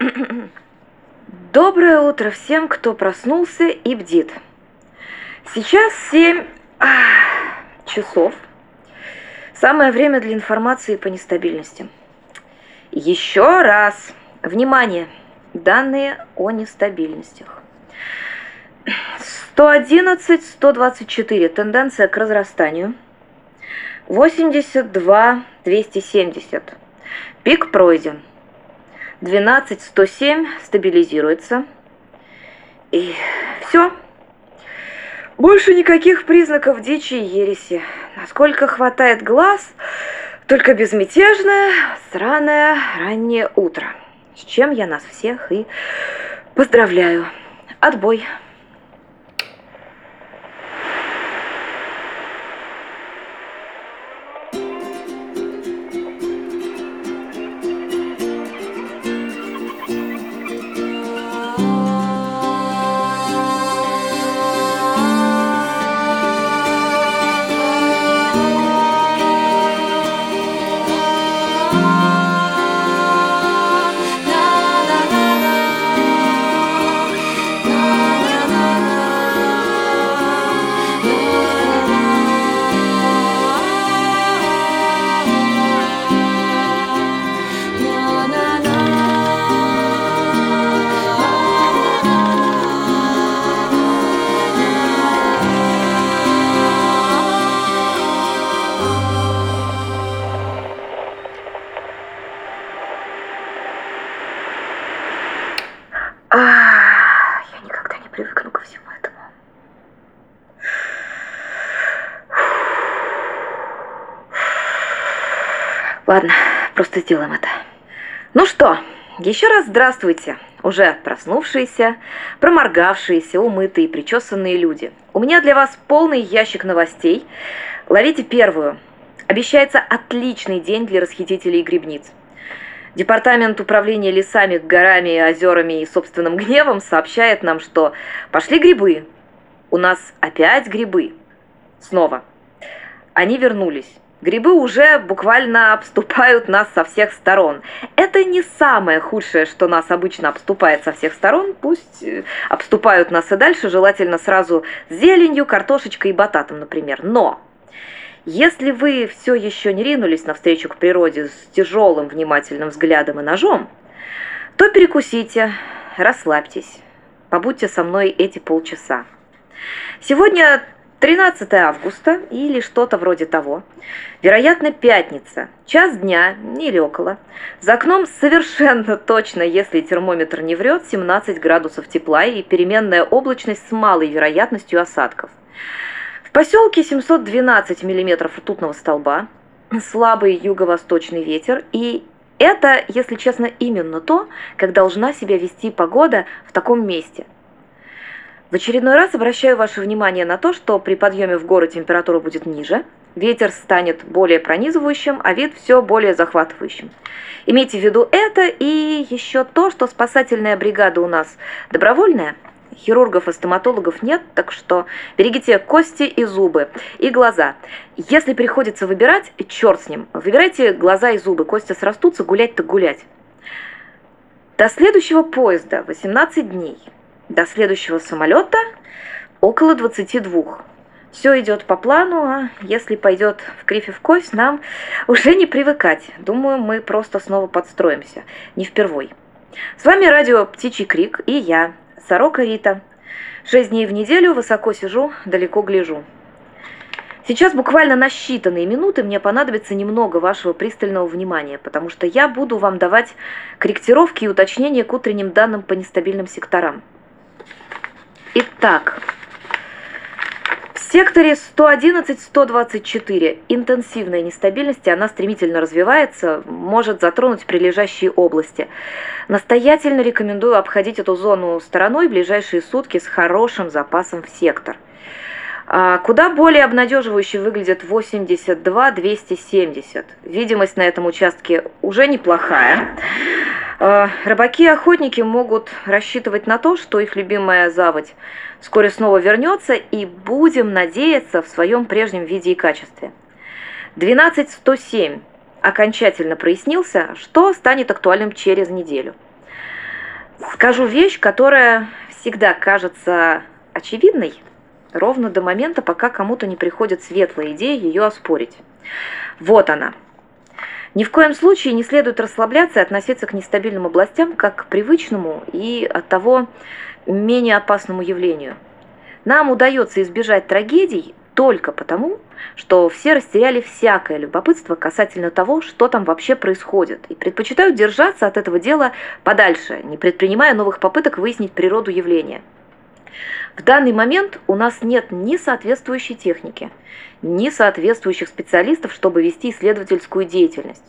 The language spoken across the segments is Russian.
Доброе утро всем, кто проснулся и бдит. Сейчас 7 часов. Самое время для информации по нестабильности. Еще раз. Внимание. Данные о нестабильностях. 111, 124. Тенденция к разрастанию. 82, 270. Пик пройден. 12, 107 стабилизируется. И все. Больше никаких признаков дичи и ереси. Насколько хватает глаз, только безмятежное, сраное раннее утро. С чем я нас всех и поздравляю. Отбой. Ладно, просто сделаем это. Ну что, еще раз здравствуйте, уже проснувшиеся, проморгавшиеся, умытые, причесанные люди. У меня для вас полный ящик новостей. Ловите первую. Обещается отличный день для расхитителей грибниц. Департамент управления лесами, горами, озерами и собственным гневом сообщает нам, что пошли грибы. У нас опять грибы. Снова. Они вернулись. Грибы уже буквально обступают нас со всех сторон. Это не самое худшее, что нас обычно обступает со всех сторон. Пусть э, обступают нас и дальше, желательно сразу зеленью, картошечкой и бататом, например. Но если вы все еще не ринулись навстречу к природе с тяжелым внимательным взглядом и ножом, то перекусите, расслабьтесь, побудьте со мной эти полчаса. Сегодня 13 августа или что-то вроде того. Вероятно, пятница. Час дня или около. За окном совершенно точно, если термометр не врет, 17 градусов тепла и переменная облачность с малой вероятностью осадков. В поселке 712 миллиметров ртутного столба, слабый юго-восточный ветер и это, если честно, именно то, как должна себя вести погода в таком месте – в очередной раз обращаю ваше внимание на то, что при подъеме в горы температура будет ниже, ветер станет более пронизывающим, а вид все более захватывающим. Имейте в виду это и еще то, что спасательная бригада у нас добровольная, хирургов и стоматологов нет, так что берегите кости и зубы, и глаза. Если приходится выбирать, черт с ним, выбирайте глаза и зубы, кости срастутся, гулять так гулять. До следующего поезда 18 дней. До следующего самолета около 22. Все идет по плану, а если пойдет в крифе в кость, нам уже не привыкать. Думаю, мы просто снова подстроимся. Не впервой. С вами радио «Птичий крик» и я, Сорока Рита. Шесть дней в неделю высоко сижу, далеко гляжу. Сейчас буквально на считанные минуты мне понадобится немного вашего пристального внимания, потому что я буду вам давать корректировки и уточнения к утренним данным по нестабильным секторам. Итак, в секторе 111-124 интенсивная нестабильность, она стремительно развивается, может затронуть прилежащие области. Настоятельно рекомендую обходить эту зону стороной в ближайшие сутки с хорошим запасом в сектор. А, куда более обнадеживающе выглядит 82-270. Видимость на этом участке уже неплохая. А, рыбаки и охотники могут рассчитывать на то, что их любимая заводь вскоре снова вернется, и будем надеяться в своем прежнем виде и качестве. 12107 окончательно прояснился, что станет актуальным через неделю. Скажу вещь, которая всегда кажется очевидной, ровно до момента, пока кому-то не приходит светлая идея ее оспорить. Вот она. Ни в коем случае не следует расслабляться и относиться к нестабильным областям как к привычному и от того менее опасному явлению. Нам удается избежать трагедий только потому, что все растеряли всякое любопытство касательно того, что там вообще происходит, и предпочитают держаться от этого дела подальше, не предпринимая новых попыток выяснить природу явления. В данный момент у нас нет ни соответствующей техники, ни соответствующих специалистов, чтобы вести исследовательскую деятельность.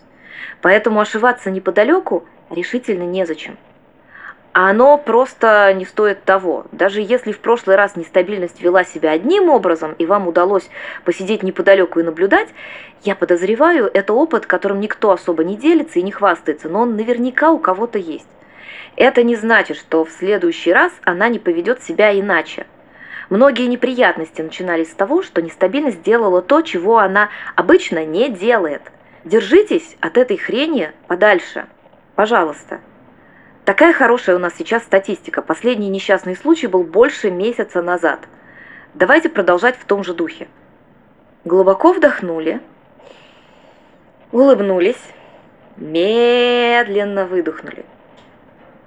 Поэтому ошиваться неподалеку решительно незачем. А оно просто не стоит того. Даже если в прошлый раз нестабильность вела себя одним образом, и вам удалось посидеть неподалеку и наблюдать, я подозреваю, это опыт, которым никто особо не делится и не хвастается, но он наверняка у кого-то есть. Это не значит, что в следующий раз она не поведет себя иначе. Многие неприятности начинались с того, что нестабильность делала то, чего она обычно не делает. Держитесь от этой хрени подальше. Пожалуйста. Такая хорошая у нас сейчас статистика. Последний несчастный случай был больше месяца назад. Давайте продолжать в том же духе. Глубоко вдохнули, улыбнулись, медленно выдохнули.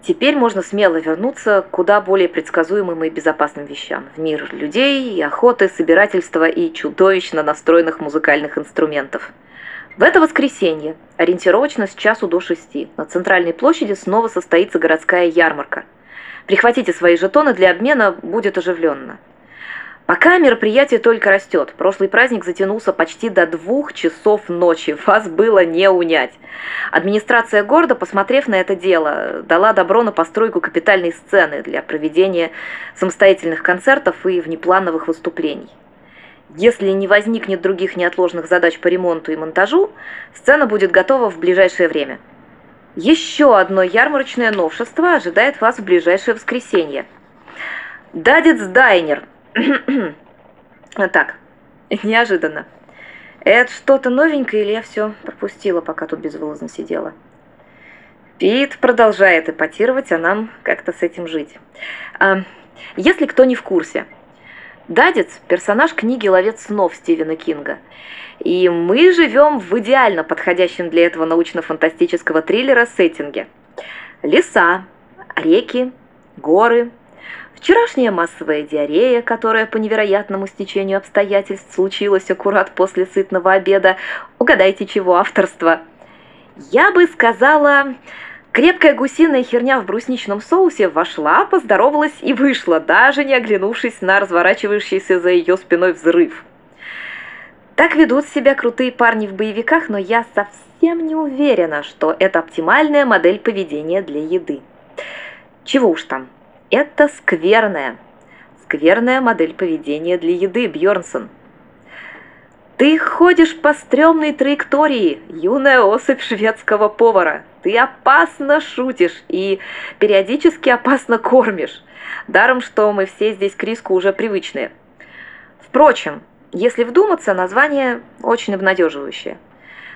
Теперь можно смело вернуться к куда более предсказуемым и безопасным вещам. В мир людей, охоты, собирательства и чудовищно настроенных музыкальных инструментов. В это воскресенье, ориентировочно с часу до шести, на центральной площади снова состоится городская ярмарка. Прихватите свои жетоны, для обмена будет оживленно. Пока мероприятие только растет. Прошлый праздник затянулся почти до двух часов ночи. Вас было не унять. Администрация города, посмотрев на это дело, дала добро на постройку капитальной сцены для проведения самостоятельных концертов и внеплановых выступлений. Если не возникнет других неотложных задач по ремонту и монтажу, сцена будет готова в ближайшее время. Еще одно ярмарочное новшество ожидает вас в ближайшее воскресенье. Дадец Дайнер – так, неожиданно. Это что-то новенькое или я все пропустила, пока тут безвылазно сидела? Пит продолжает эпатировать, а нам как-то с этим жить. А, если кто не в курсе, Дадец – персонаж книги «Ловец снов» Стивена Кинга. И мы живем в идеально подходящем для этого научно-фантастического триллера сеттинге. Леса, реки, горы – Вчерашняя массовая диарея, которая по невероятному стечению обстоятельств случилась аккурат после сытного обеда. Угадайте, чего авторство? Я бы сказала... Крепкая гусиная херня в брусничном соусе вошла, поздоровалась и вышла, даже не оглянувшись на разворачивающийся за ее спиной взрыв. Так ведут себя крутые парни в боевиках, но я совсем не уверена, что это оптимальная модель поведения для еды. Чего уж там, это скверная, скверная модель поведения для еды, Бьорнсон. Ты ходишь по стрёмной траектории, юная особь шведского повара. Ты опасно шутишь и периодически опасно кормишь. Даром, что мы все здесь к риску уже привычные. Впрочем, если вдуматься, название очень обнадеживающее.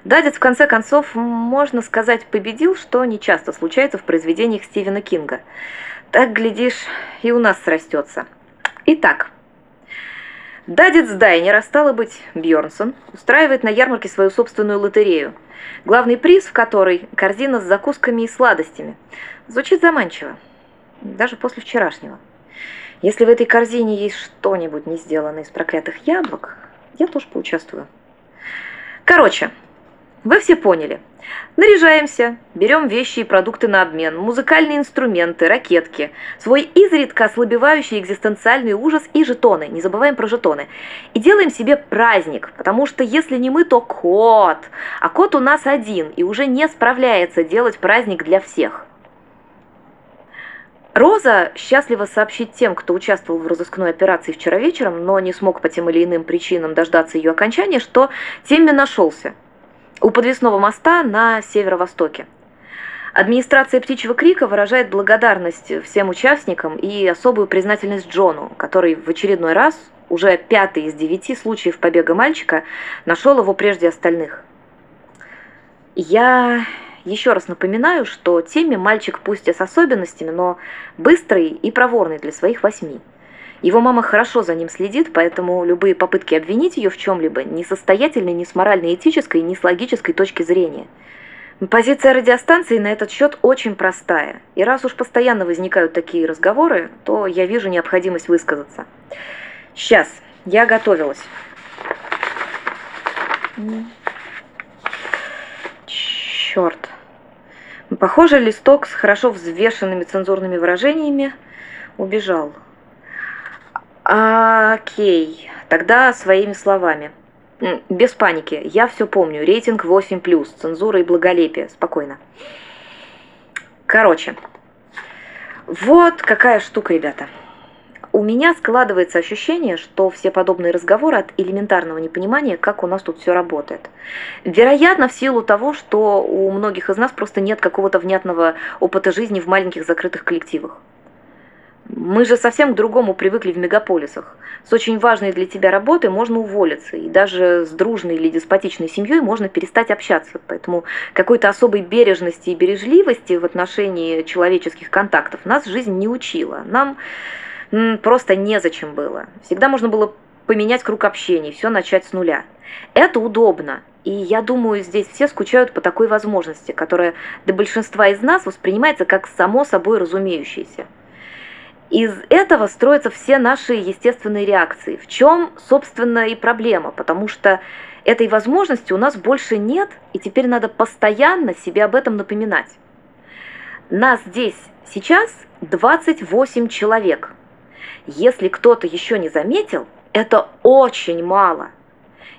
Дадец, в конце концов, можно сказать, победил, что нечасто случается в произведениях Стивена Кинга. Так, глядишь, и у нас срастется. Итак, Дадец Дайнер, стало быть, Бьорнсон, устраивает на ярмарке свою собственную лотерею, главный приз в которой – корзина с закусками и сладостями. Звучит заманчиво, даже после вчерашнего. Если в этой корзине есть что-нибудь не сделанное из проклятых яблок, я тоже поучаствую. Короче, вы все поняли. Наряжаемся, берем вещи и продукты на обмен, музыкальные инструменты, ракетки, свой изредка ослабевающий экзистенциальный ужас и жетоны, не забываем про жетоны, и делаем себе праздник, потому что если не мы, то кот, а кот у нас один и уже не справляется делать праздник для всех. Роза счастлива сообщить тем, кто участвовал в разыскной операции вчера вечером, но не смог по тем или иным причинам дождаться ее окончания, что Тимми нашелся – у подвесного моста на северо-востоке. Администрация «Птичьего крика» выражает благодарность всем участникам и особую признательность Джону, который в очередной раз, уже пятый из девяти случаев побега мальчика, нашел его прежде остальных. Я еще раз напоминаю, что Тимми мальчик пусть и с особенностями, но быстрый и проворный для своих восьми. Его мама хорошо за ним следит, поэтому любые попытки обвинить ее в чем-либо несостоятельны ни с морально-этической, ни с логической точки зрения. Позиция радиостанции на этот счет очень простая. И раз уж постоянно возникают такие разговоры, то я вижу необходимость высказаться. Сейчас, я готовилась. Черт. Похоже, листок с хорошо взвешенными цензурными выражениями убежал. Окей, тогда своими словами. Без паники, я все помню. Рейтинг 8+, цензура и благолепие. Спокойно. Короче, вот какая штука, ребята. У меня складывается ощущение, что все подобные разговоры от элементарного непонимания, как у нас тут все работает. Вероятно, в силу того, что у многих из нас просто нет какого-то внятного опыта жизни в маленьких закрытых коллективах. Мы же совсем к другому привыкли в мегаполисах. С очень важной для тебя работой можно уволиться, и даже с дружной или деспотичной семьей можно перестать общаться. Поэтому какой-то особой бережности и бережливости в отношении человеческих контактов нас жизнь не учила. Нам просто незачем было. Всегда можно было поменять круг общения, все начать с нуля. Это удобно, и я думаю, здесь все скучают по такой возможности, которая для большинства из нас воспринимается как само собой разумеющееся. Из этого строятся все наши естественные реакции. В чем, собственно, и проблема, потому что этой возможности у нас больше нет, и теперь надо постоянно себе об этом напоминать. Нас здесь сейчас 28 человек. Если кто-то еще не заметил, это очень мало.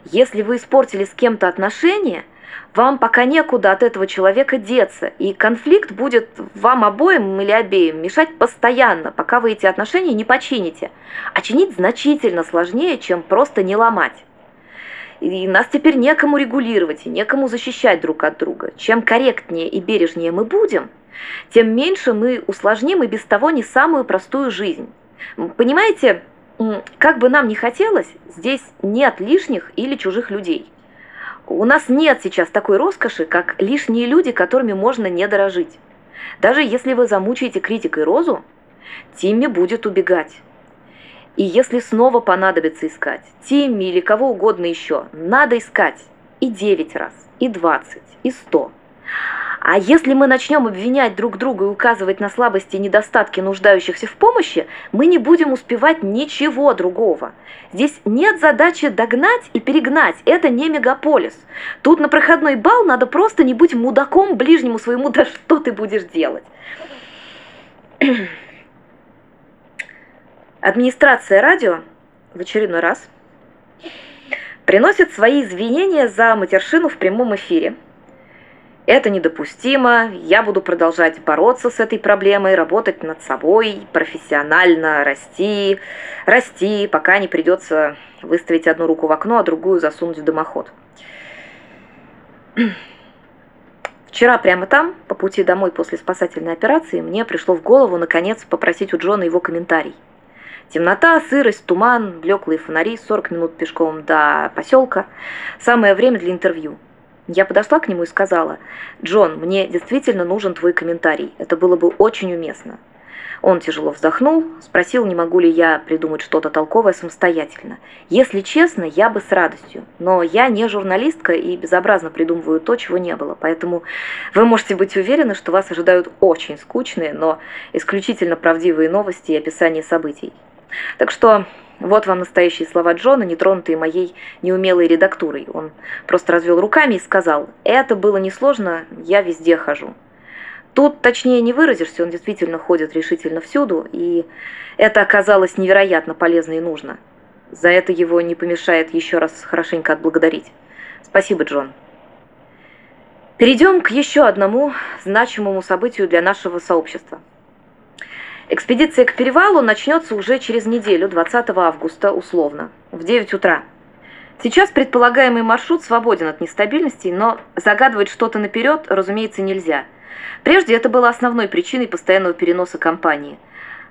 Если вы испортили с кем-то отношения – вам пока некуда от этого человека деться, и конфликт будет вам обоим или обеим мешать постоянно, пока вы эти отношения не почините. А чинить значительно сложнее, чем просто не ломать. И нас теперь некому регулировать и некому защищать друг от друга. Чем корректнее и бережнее мы будем, тем меньше мы усложним и без того не самую простую жизнь. Понимаете, как бы нам ни хотелось, здесь нет лишних или чужих людей. У нас нет сейчас такой роскоши, как лишние люди, которыми можно не дорожить. Даже если вы замучаете критикой Розу, Тимми будет убегать. И если снова понадобится искать, Тимми или кого угодно еще, надо искать и 9 раз, и 20, и 100. А если мы начнем обвинять друг друга и указывать на слабости и недостатки нуждающихся в помощи, мы не будем успевать ничего другого. Здесь нет задачи догнать и перегнать, это не мегаполис. Тут на проходной бал надо просто не быть мудаком ближнему своему, да что ты будешь делать? Администрация радио в очередной раз приносит свои извинения за матершину в прямом эфире – это недопустимо, я буду продолжать бороться с этой проблемой, работать над собой, профессионально расти, расти, пока не придется выставить одну руку в окно, а другую засунуть в дымоход. Вчера прямо там, по пути домой после спасательной операции, мне пришло в голову, наконец, попросить у Джона его комментарий. Темнота, сырость, туман, блеклые фонари, 40 минут пешком до поселка. Самое время для интервью. Я подошла к нему и сказала, «Джон, мне действительно нужен твой комментарий. Это было бы очень уместно». Он тяжело вздохнул, спросил, не могу ли я придумать что-то толковое самостоятельно. Если честно, я бы с радостью, но я не журналистка и безобразно придумываю то, чего не было, поэтому вы можете быть уверены, что вас ожидают очень скучные, но исключительно правдивые новости и описание событий. Так что вот вам настоящие слова Джона, не тронутые моей неумелой редактурой. Он просто развел руками и сказал, «Это было несложно, я везде хожу». Тут точнее не выразишься, он действительно ходит решительно всюду, и это оказалось невероятно полезно и нужно. За это его не помешает еще раз хорошенько отблагодарить. Спасибо, Джон. Перейдем к еще одному значимому событию для нашего сообщества – Экспедиция к перевалу начнется уже через неделю, 20 августа, условно, в 9 утра. Сейчас предполагаемый маршрут свободен от нестабильностей, но загадывать что-то наперед, разумеется, нельзя. Прежде это было основной причиной постоянного переноса компании.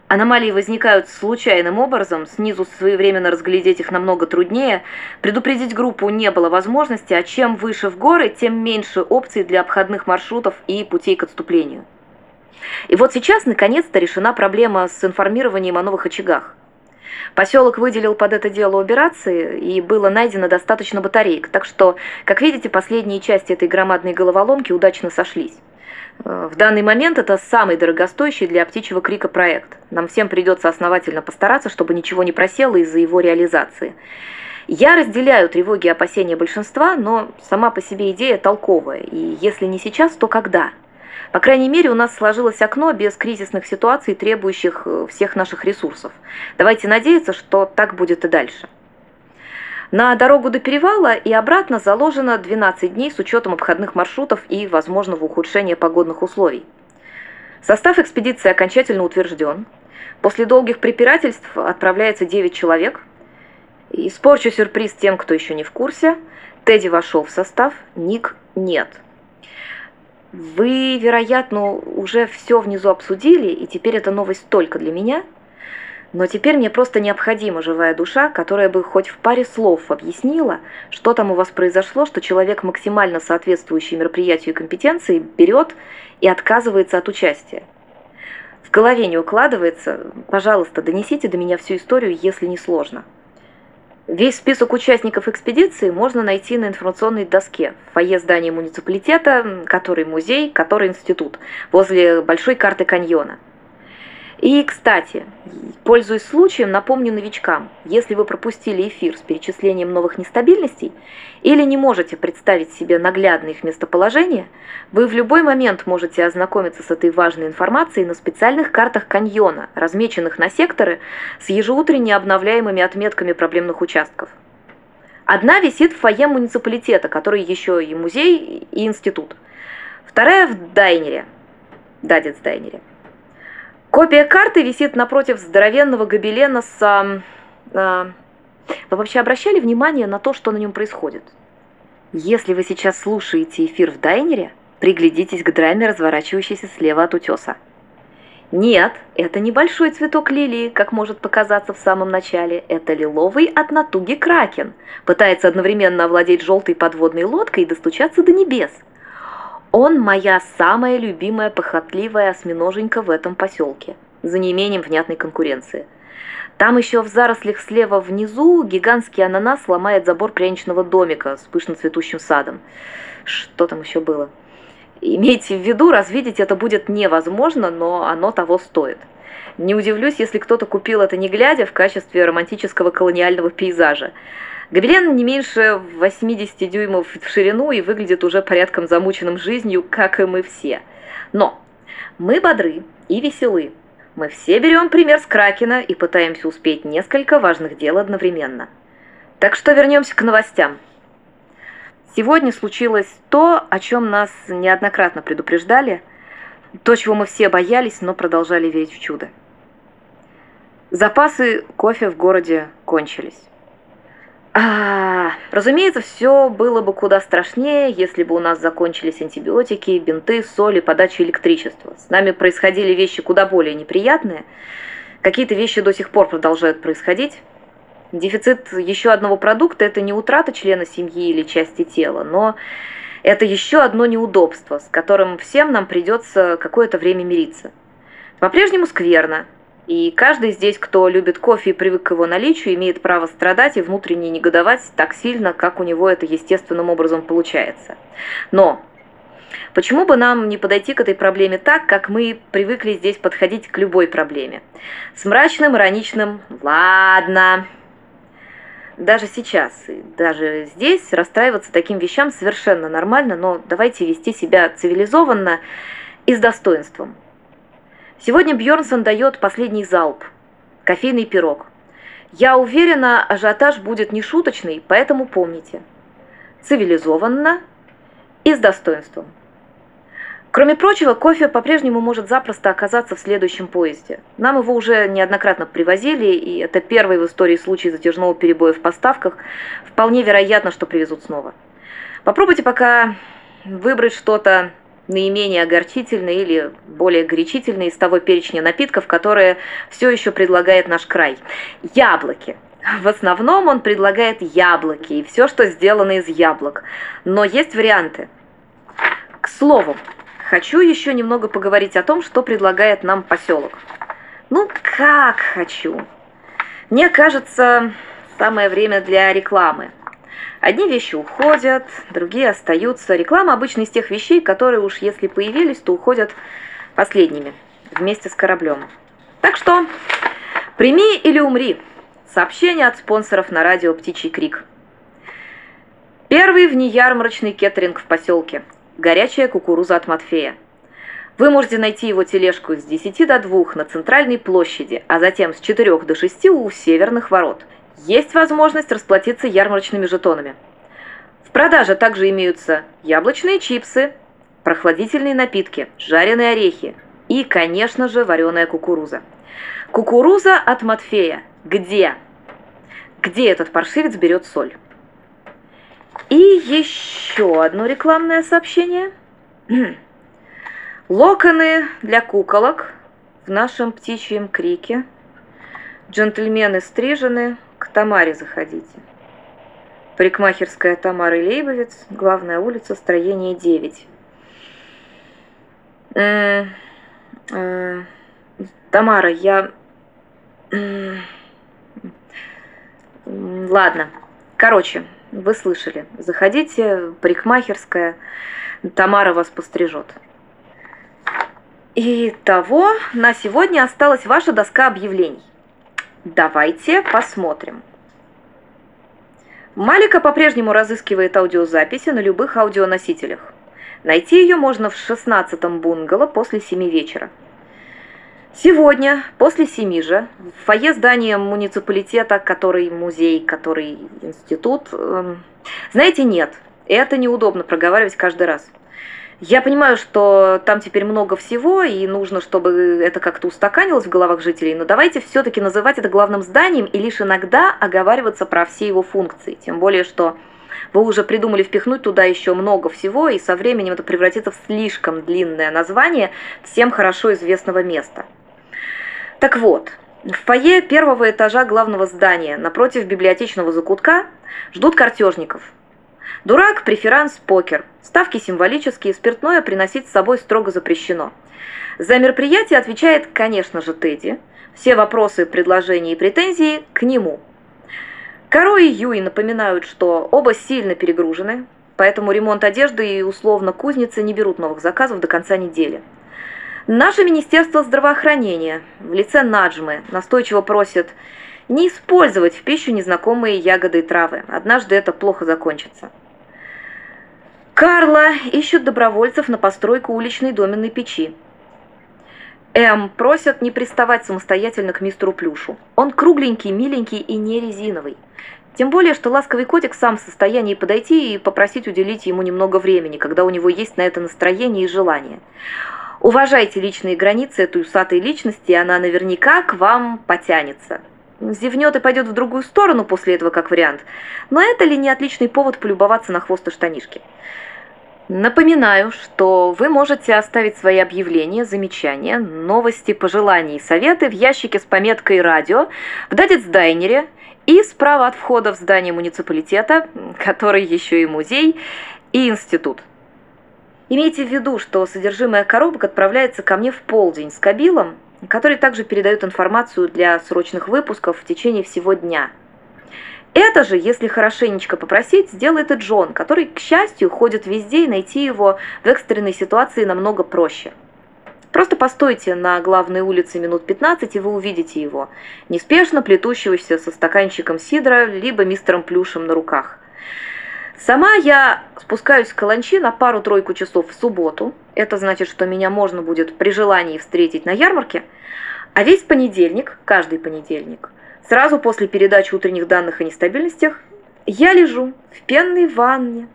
Аномалии возникают случайным образом, снизу своевременно разглядеть их намного труднее, предупредить группу не было возможности, а чем выше в горы, тем меньше опций для обходных маршрутов и путей к отступлению. И вот сейчас наконец-то решена проблема с информированием о новых очагах. Поселок выделил под это дело операции, и было найдено достаточно батареек, так что, как видите, последние части этой громадной головоломки удачно сошлись. В данный момент это самый дорогостоящий для птичьего крика проект. Нам всем придется основательно постараться, чтобы ничего не просело из-за его реализации. Я разделяю тревоги и опасения большинства, но сама по себе идея толковая, и если не сейчас, то когда? По крайней мере, у нас сложилось окно без кризисных ситуаций, требующих э, всех наших ресурсов. Давайте надеяться, что так будет и дальше. На дорогу до перевала и обратно заложено 12 дней с учетом обходных маршрутов и возможного ухудшения погодных условий. Состав экспедиции окончательно утвержден. После долгих препирательств отправляется 9 человек. Испорчу сюрприз тем, кто еще не в курсе. Тедди вошел в состав, Ник нет. Вы, вероятно, уже все внизу обсудили, и теперь эта новость только для меня – но теперь мне просто необходима живая душа, которая бы хоть в паре слов объяснила, что там у вас произошло, что человек, максимально соответствующий мероприятию и компетенции, берет и отказывается от участия. В голове не укладывается. Пожалуйста, донесите до меня всю историю, если не сложно. Весь список участников экспедиции можно найти на информационной доске в фойе здания муниципалитета, который музей, который институт, возле большой карты каньона. И, кстати, пользуясь случаем, напомню новичкам, если вы пропустили эфир с перечислением новых нестабильностей или не можете представить себе наглядно их местоположение, вы в любой момент можете ознакомиться с этой важной информацией на специальных картах каньона, размеченных на секторы с ежеутренне обновляемыми отметками проблемных участков. Одна висит в фойе муниципалитета, который еще и музей, и институт. Вторая в Дайнере, Дадец Дайнере. Копия карты висит напротив здоровенного гобелена с... А, вы вообще обращали внимание на то, что на нем происходит? Если вы сейчас слушаете эфир в Дайнере, приглядитесь к драме, разворачивающейся слева от утеса. Нет, это небольшой цветок лилии, как может показаться в самом начале. Это лиловый от натуги кракен. Пытается одновременно овладеть желтой подводной лодкой и достучаться до небес – он моя самая любимая похотливая осьминоженька в этом поселке, за неимением внятной конкуренции. Там еще в зарослях слева внизу гигантский ананас ломает забор пряничного домика с пышно цветущим садом. Что там еще было? Имейте в виду, развидеть это будет невозможно, но оно того стоит. Не удивлюсь, если кто-то купил это не глядя в качестве романтического колониального пейзажа. Гобелен не меньше 80 дюймов в ширину и выглядит уже порядком замученным жизнью, как и мы все. Но мы бодры и веселы. Мы все берем пример с Кракена и пытаемся успеть несколько важных дел одновременно. Так что вернемся к новостям. Сегодня случилось то, о чем нас неоднократно предупреждали, то, чего мы все боялись, но продолжали верить в чудо. Запасы кофе в городе кончились. А, разумеется, все было бы куда страшнее, если бы у нас закончились антибиотики, бинты, соль и подача электричества. С нами происходили вещи куда более неприятные. Какие-то вещи до сих пор продолжают происходить. Дефицит еще одного продукта – это не утрата члена семьи или части тела, но это еще одно неудобство, с которым всем нам придется какое-то время мириться. По-прежнему скверно – и каждый здесь, кто любит кофе и привык к его наличию, имеет право страдать и внутренне негодовать так сильно, как у него это естественным образом получается. Но почему бы нам не подойти к этой проблеме так, как мы привыкли здесь подходить к любой проблеме? С мрачным, ироничным «ладно». Даже сейчас, даже здесь расстраиваться таким вещам совершенно нормально, но давайте вести себя цивилизованно и с достоинством. Сегодня Бьорнсон дает последний залп. Кофейный пирог. Я уверена, ажиотаж будет нешуточный, поэтому помните. Цивилизованно и с достоинством. Кроме прочего, кофе по-прежнему может запросто оказаться в следующем поезде. Нам его уже неоднократно привозили, и это первый в истории случай затяжного перебоя в поставках. Вполне вероятно, что привезут снова. Попробуйте пока выбрать что-то наименее огорчительный или более горячительный из того перечня напитков, которые все еще предлагает наш край. Яблоки. В основном он предлагает яблоки и все, что сделано из яблок. Но есть варианты. К слову, хочу еще немного поговорить о том, что предлагает нам поселок. Ну, как хочу. Мне кажется, самое время для рекламы. Одни вещи уходят, другие остаются. Реклама обычно из тех вещей, которые уж если появились, то уходят последними, вместе с кораблем. Так что, прими или умри. Сообщение от спонсоров на радио «Птичий крик». Первый внеярмарочный кеттеринг в поселке. Горячая кукуруза от Матфея. Вы можете найти его тележку с 10 до 2 на центральной площади, а затем с 4 до 6 у северных ворот. Есть возможность расплатиться ярмарочными жетонами. В продаже также имеются яблочные чипсы, прохладительные напитки, жареные орехи и, конечно же, вареная кукуруза. Кукуруза от Матфея. Где? Где этот паршивец берет соль? И еще одно рекламное сообщение. Локоны для куколок в нашем птичьем крике. Джентльмены стрижены, Тамаре заходите. Парикмахерская Тамара Лейбовец, главная улица, строение 9. Э, э, Тамара, я... Ладно. Короче, вы слышали. Заходите, парикмахерская. Тамара вас пострижет. Итого, на сегодня осталась ваша доска объявлений. Давайте посмотрим. Малика по-прежнему разыскивает аудиозаписи на любых аудионосителях. Найти ее можно в 16-м бунгало после 7 вечера. Сегодня, после семи же, в фойе здания муниципалитета, который музей, который институт... Э, знаете, нет, это неудобно проговаривать каждый раз. Я понимаю, что там теперь много всего, и нужно, чтобы это как-то устаканилось в головах жителей, но давайте все-таки называть это главным зданием и лишь иногда оговариваться про все его функции. Тем более, что вы уже придумали впихнуть туда еще много всего, и со временем это превратится в слишком длинное название всем хорошо известного места. Так вот, в фойе первого этажа главного здания напротив библиотечного закутка ждут картежников – Дурак, преферанс, покер. Ставки символические, спиртное приносить с собой строго запрещено. За мероприятие отвечает, конечно же, Тедди. Все вопросы, предложения и претензии к нему. Каро и Юй напоминают, что оба сильно перегружены, поэтому ремонт одежды и условно кузницы не берут новых заказов до конца недели. Наше Министерство здравоохранения в лице Наджмы настойчиво просит не использовать в пищу незнакомые ягоды и травы. Однажды это плохо закончится. Карла ищут добровольцев на постройку уличной доменной печи. М просят не приставать самостоятельно к мистеру Плюшу. Он кругленький, миленький и не резиновый. Тем более, что ласковый котик сам в состоянии подойти и попросить уделить ему немного времени, когда у него есть на это настроение и желание. Уважайте личные границы этой усатой личности, и она наверняка к вам потянется. Зевнет и пойдет в другую сторону после этого, как вариант. Но это ли не отличный повод полюбоваться на хвост и штанишки? Напоминаю, что вы можете оставить свои объявления, замечания, новости, пожелания и советы в ящике с пометкой «Радио» в Дадицдайнере и справа от входа в здание муниципалитета, который еще и музей, и институт. Имейте в виду, что содержимое коробок отправляется ко мне в полдень с кабилом, который также передает информацию для срочных выпусков в течение всего дня – это же, если хорошенечко попросить, сделает и Джон, который, к счастью, ходит везде, и найти его в экстренной ситуации намного проще. Просто постойте на главной улице минут 15, и вы увидите его, неспешно плетущегося со стаканчиком сидра, либо мистером Плюшем на руках. Сама я спускаюсь к каланчи на пару-тройку часов в субботу. Это значит, что меня можно будет при желании встретить на ярмарке. А весь понедельник, каждый понедельник, Сразу после передачи утренних данных о нестабильностях я лежу в пенной ванне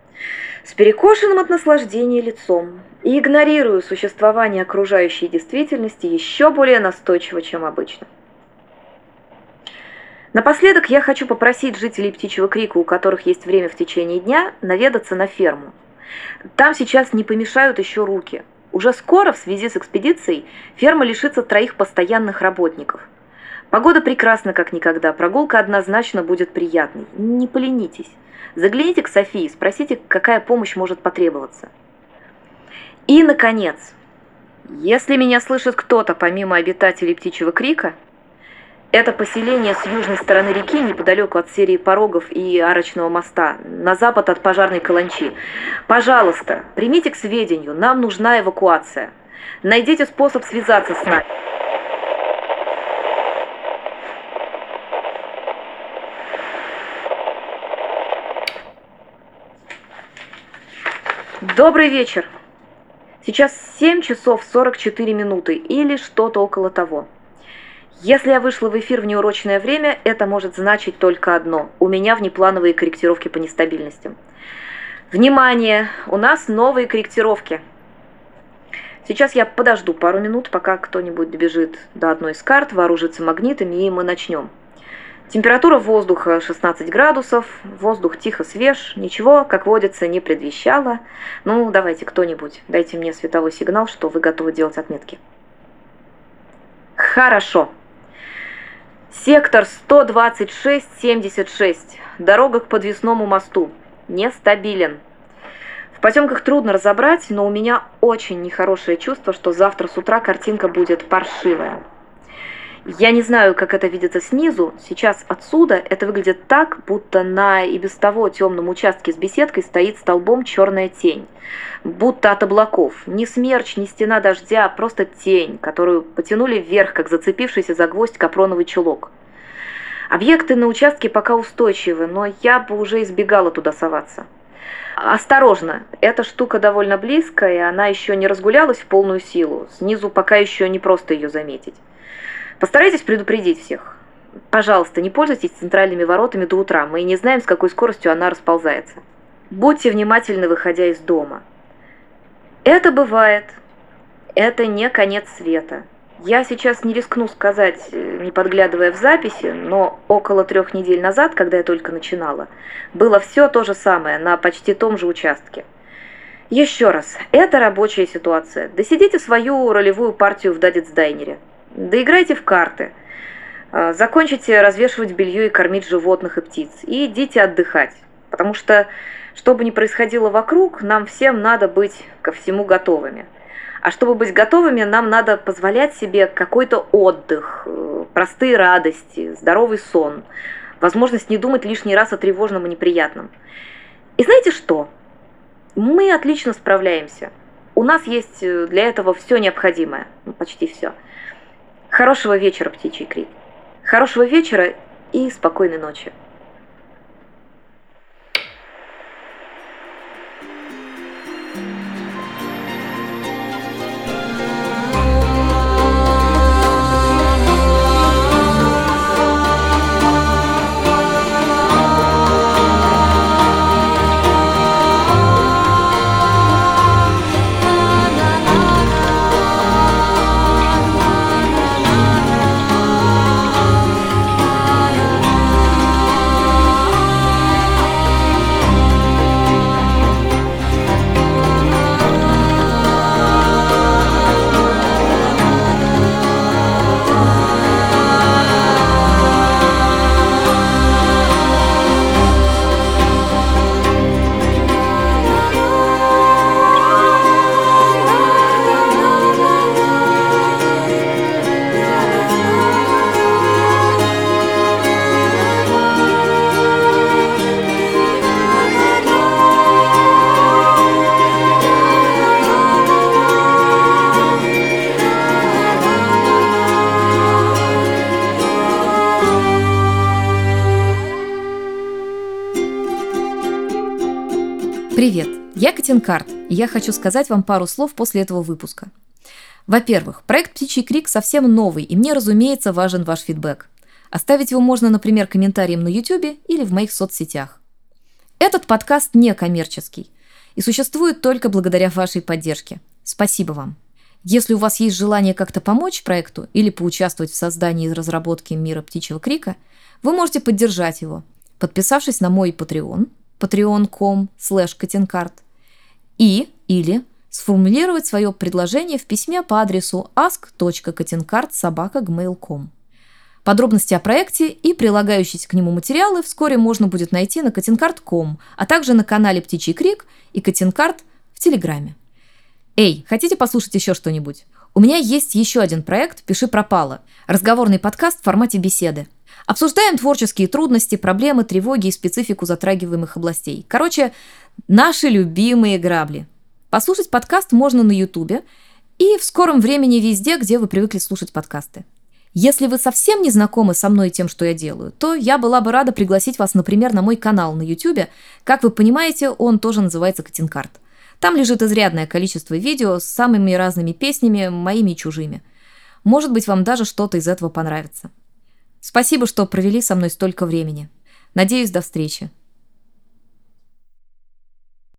с перекошенным от наслаждения лицом и игнорирую существование окружающей действительности еще более настойчиво, чем обычно. Напоследок я хочу попросить жителей Птичьего Крика, у которых есть время в течение дня, наведаться на ферму. Там сейчас не помешают еще руки. Уже скоро в связи с экспедицией ферма лишится троих постоянных работников. Погода прекрасна, как никогда. Прогулка однозначно будет приятной. Не поленитесь. Загляните к Софии, спросите, какая помощь может потребоваться. И, наконец, если меня слышит кто-то помимо обитателей птичьего крика, это поселение с южной стороны реки, неподалеку от серии порогов и арочного моста, на запад от пожарной каланчи. Пожалуйста, примите к сведению, нам нужна эвакуация. Найдите способ связаться с нами. Добрый вечер. Сейчас 7 часов 44 минуты или что-то около того. Если я вышла в эфир в неурочное время, это может значить только одно. У меня внеплановые корректировки по нестабильностям. Внимание! У нас новые корректировки. Сейчас я подожду пару минут, пока кто-нибудь добежит до одной из карт, вооружится магнитами, и мы начнем. Температура воздуха 16 градусов, воздух тихо свеж, ничего, как водится, не предвещало. Ну, давайте кто-нибудь, дайте мне световой сигнал, что вы готовы делать отметки. Хорошо. Сектор 126-76. Дорога к подвесному мосту. Нестабилен. В потемках трудно разобрать, но у меня очень нехорошее чувство, что завтра с утра картинка будет паршивая. Я не знаю, как это видится снизу. Сейчас отсюда это выглядит так, будто на и без того темном участке с беседкой стоит столбом черная тень. Будто от облаков. Ни смерч, ни стена дождя, просто тень, которую потянули вверх, как зацепившийся за гвоздь капроновый чулок. Объекты на участке пока устойчивы, но я бы уже избегала туда соваться. Осторожно, эта штука довольно близкая, и она еще не разгулялась в полную силу. Снизу пока еще не просто ее заметить. Постарайтесь предупредить всех. Пожалуйста, не пользуйтесь центральными воротами до утра. Мы не знаем, с какой скоростью она расползается. Будьте внимательны, выходя из дома. Это бывает. Это не конец света. Я сейчас не рискну сказать, э, не подглядывая в записи, но около трех недель назад, когда я только начинала, было все то же самое на почти том же участке. Еще раз, это рабочая ситуация. Досидите свою ролевую партию в Дадец-дайнере. Доиграйте в карты. А, закончите развешивать белье и кормить животных и птиц. И идите отдыхать. Потому что, что бы ни происходило вокруг, нам всем надо быть ко всему готовыми. А чтобы быть готовыми, нам надо позволять себе какой-то отдых, э, простые радости, здоровый сон, возможность не думать лишний раз о тревожном и неприятном. И знаете что? Мы отлично справляемся. У нас есть э, для этого все необходимое, ну, почти все. Хорошего вечера, птичий крик. Хорошего вечера и спокойной ночи. И я хочу сказать вам пару слов после этого выпуска. Во-первых, проект «Птичий крик» совсем новый, и мне, разумеется, важен ваш фидбэк. Оставить его можно, например, комментарием на YouTube или в моих соцсетях. Этот подкаст не коммерческий и существует только благодаря вашей поддержке. Спасибо вам. Если у вас есть желание как-то помочь проекту или поучаствовать в создании и разработке мира птичьего крика, вы можете поддержать его, подписавшись на мой Patreon – patreon.com slash и или сформулировать свое предложение в письме по адресу ask.katinkart.sobaka.gmail.com. Подробности о проекте и прилагающиеся к нему материалы вскоре можно будет найти на katinkart.com, а также на канале «Птичий крик» и «Катинкарт» в Телеграме. Эй, хотите послушать еще что-нибудь? У меня есть еще один проект «Пиши пропало» – разговорный подкаст в формате беседы. Обсуждаем творческие трудности, проблемы, тревоги и специфику затрагиваемых областей. Короче, наши любимые грабли. Послушать подкаст можно на Ютубе и в скором времени везде, где вы привыкли слушать подкасты. Если вы совсем не знакомы со мной и тем, что я делаю, то я была бы рада пригласить вас, например, на мой канал на YouTube. Как вы понимаете, он тоже называется Катинкарт. Там лежит изрядное количество видео с самыми разными песнями, моими и чужими. Может быть, вам даже что-то из этого понравится. Спасибо, что провели со мной столько времени. Надеюсь, до встречи.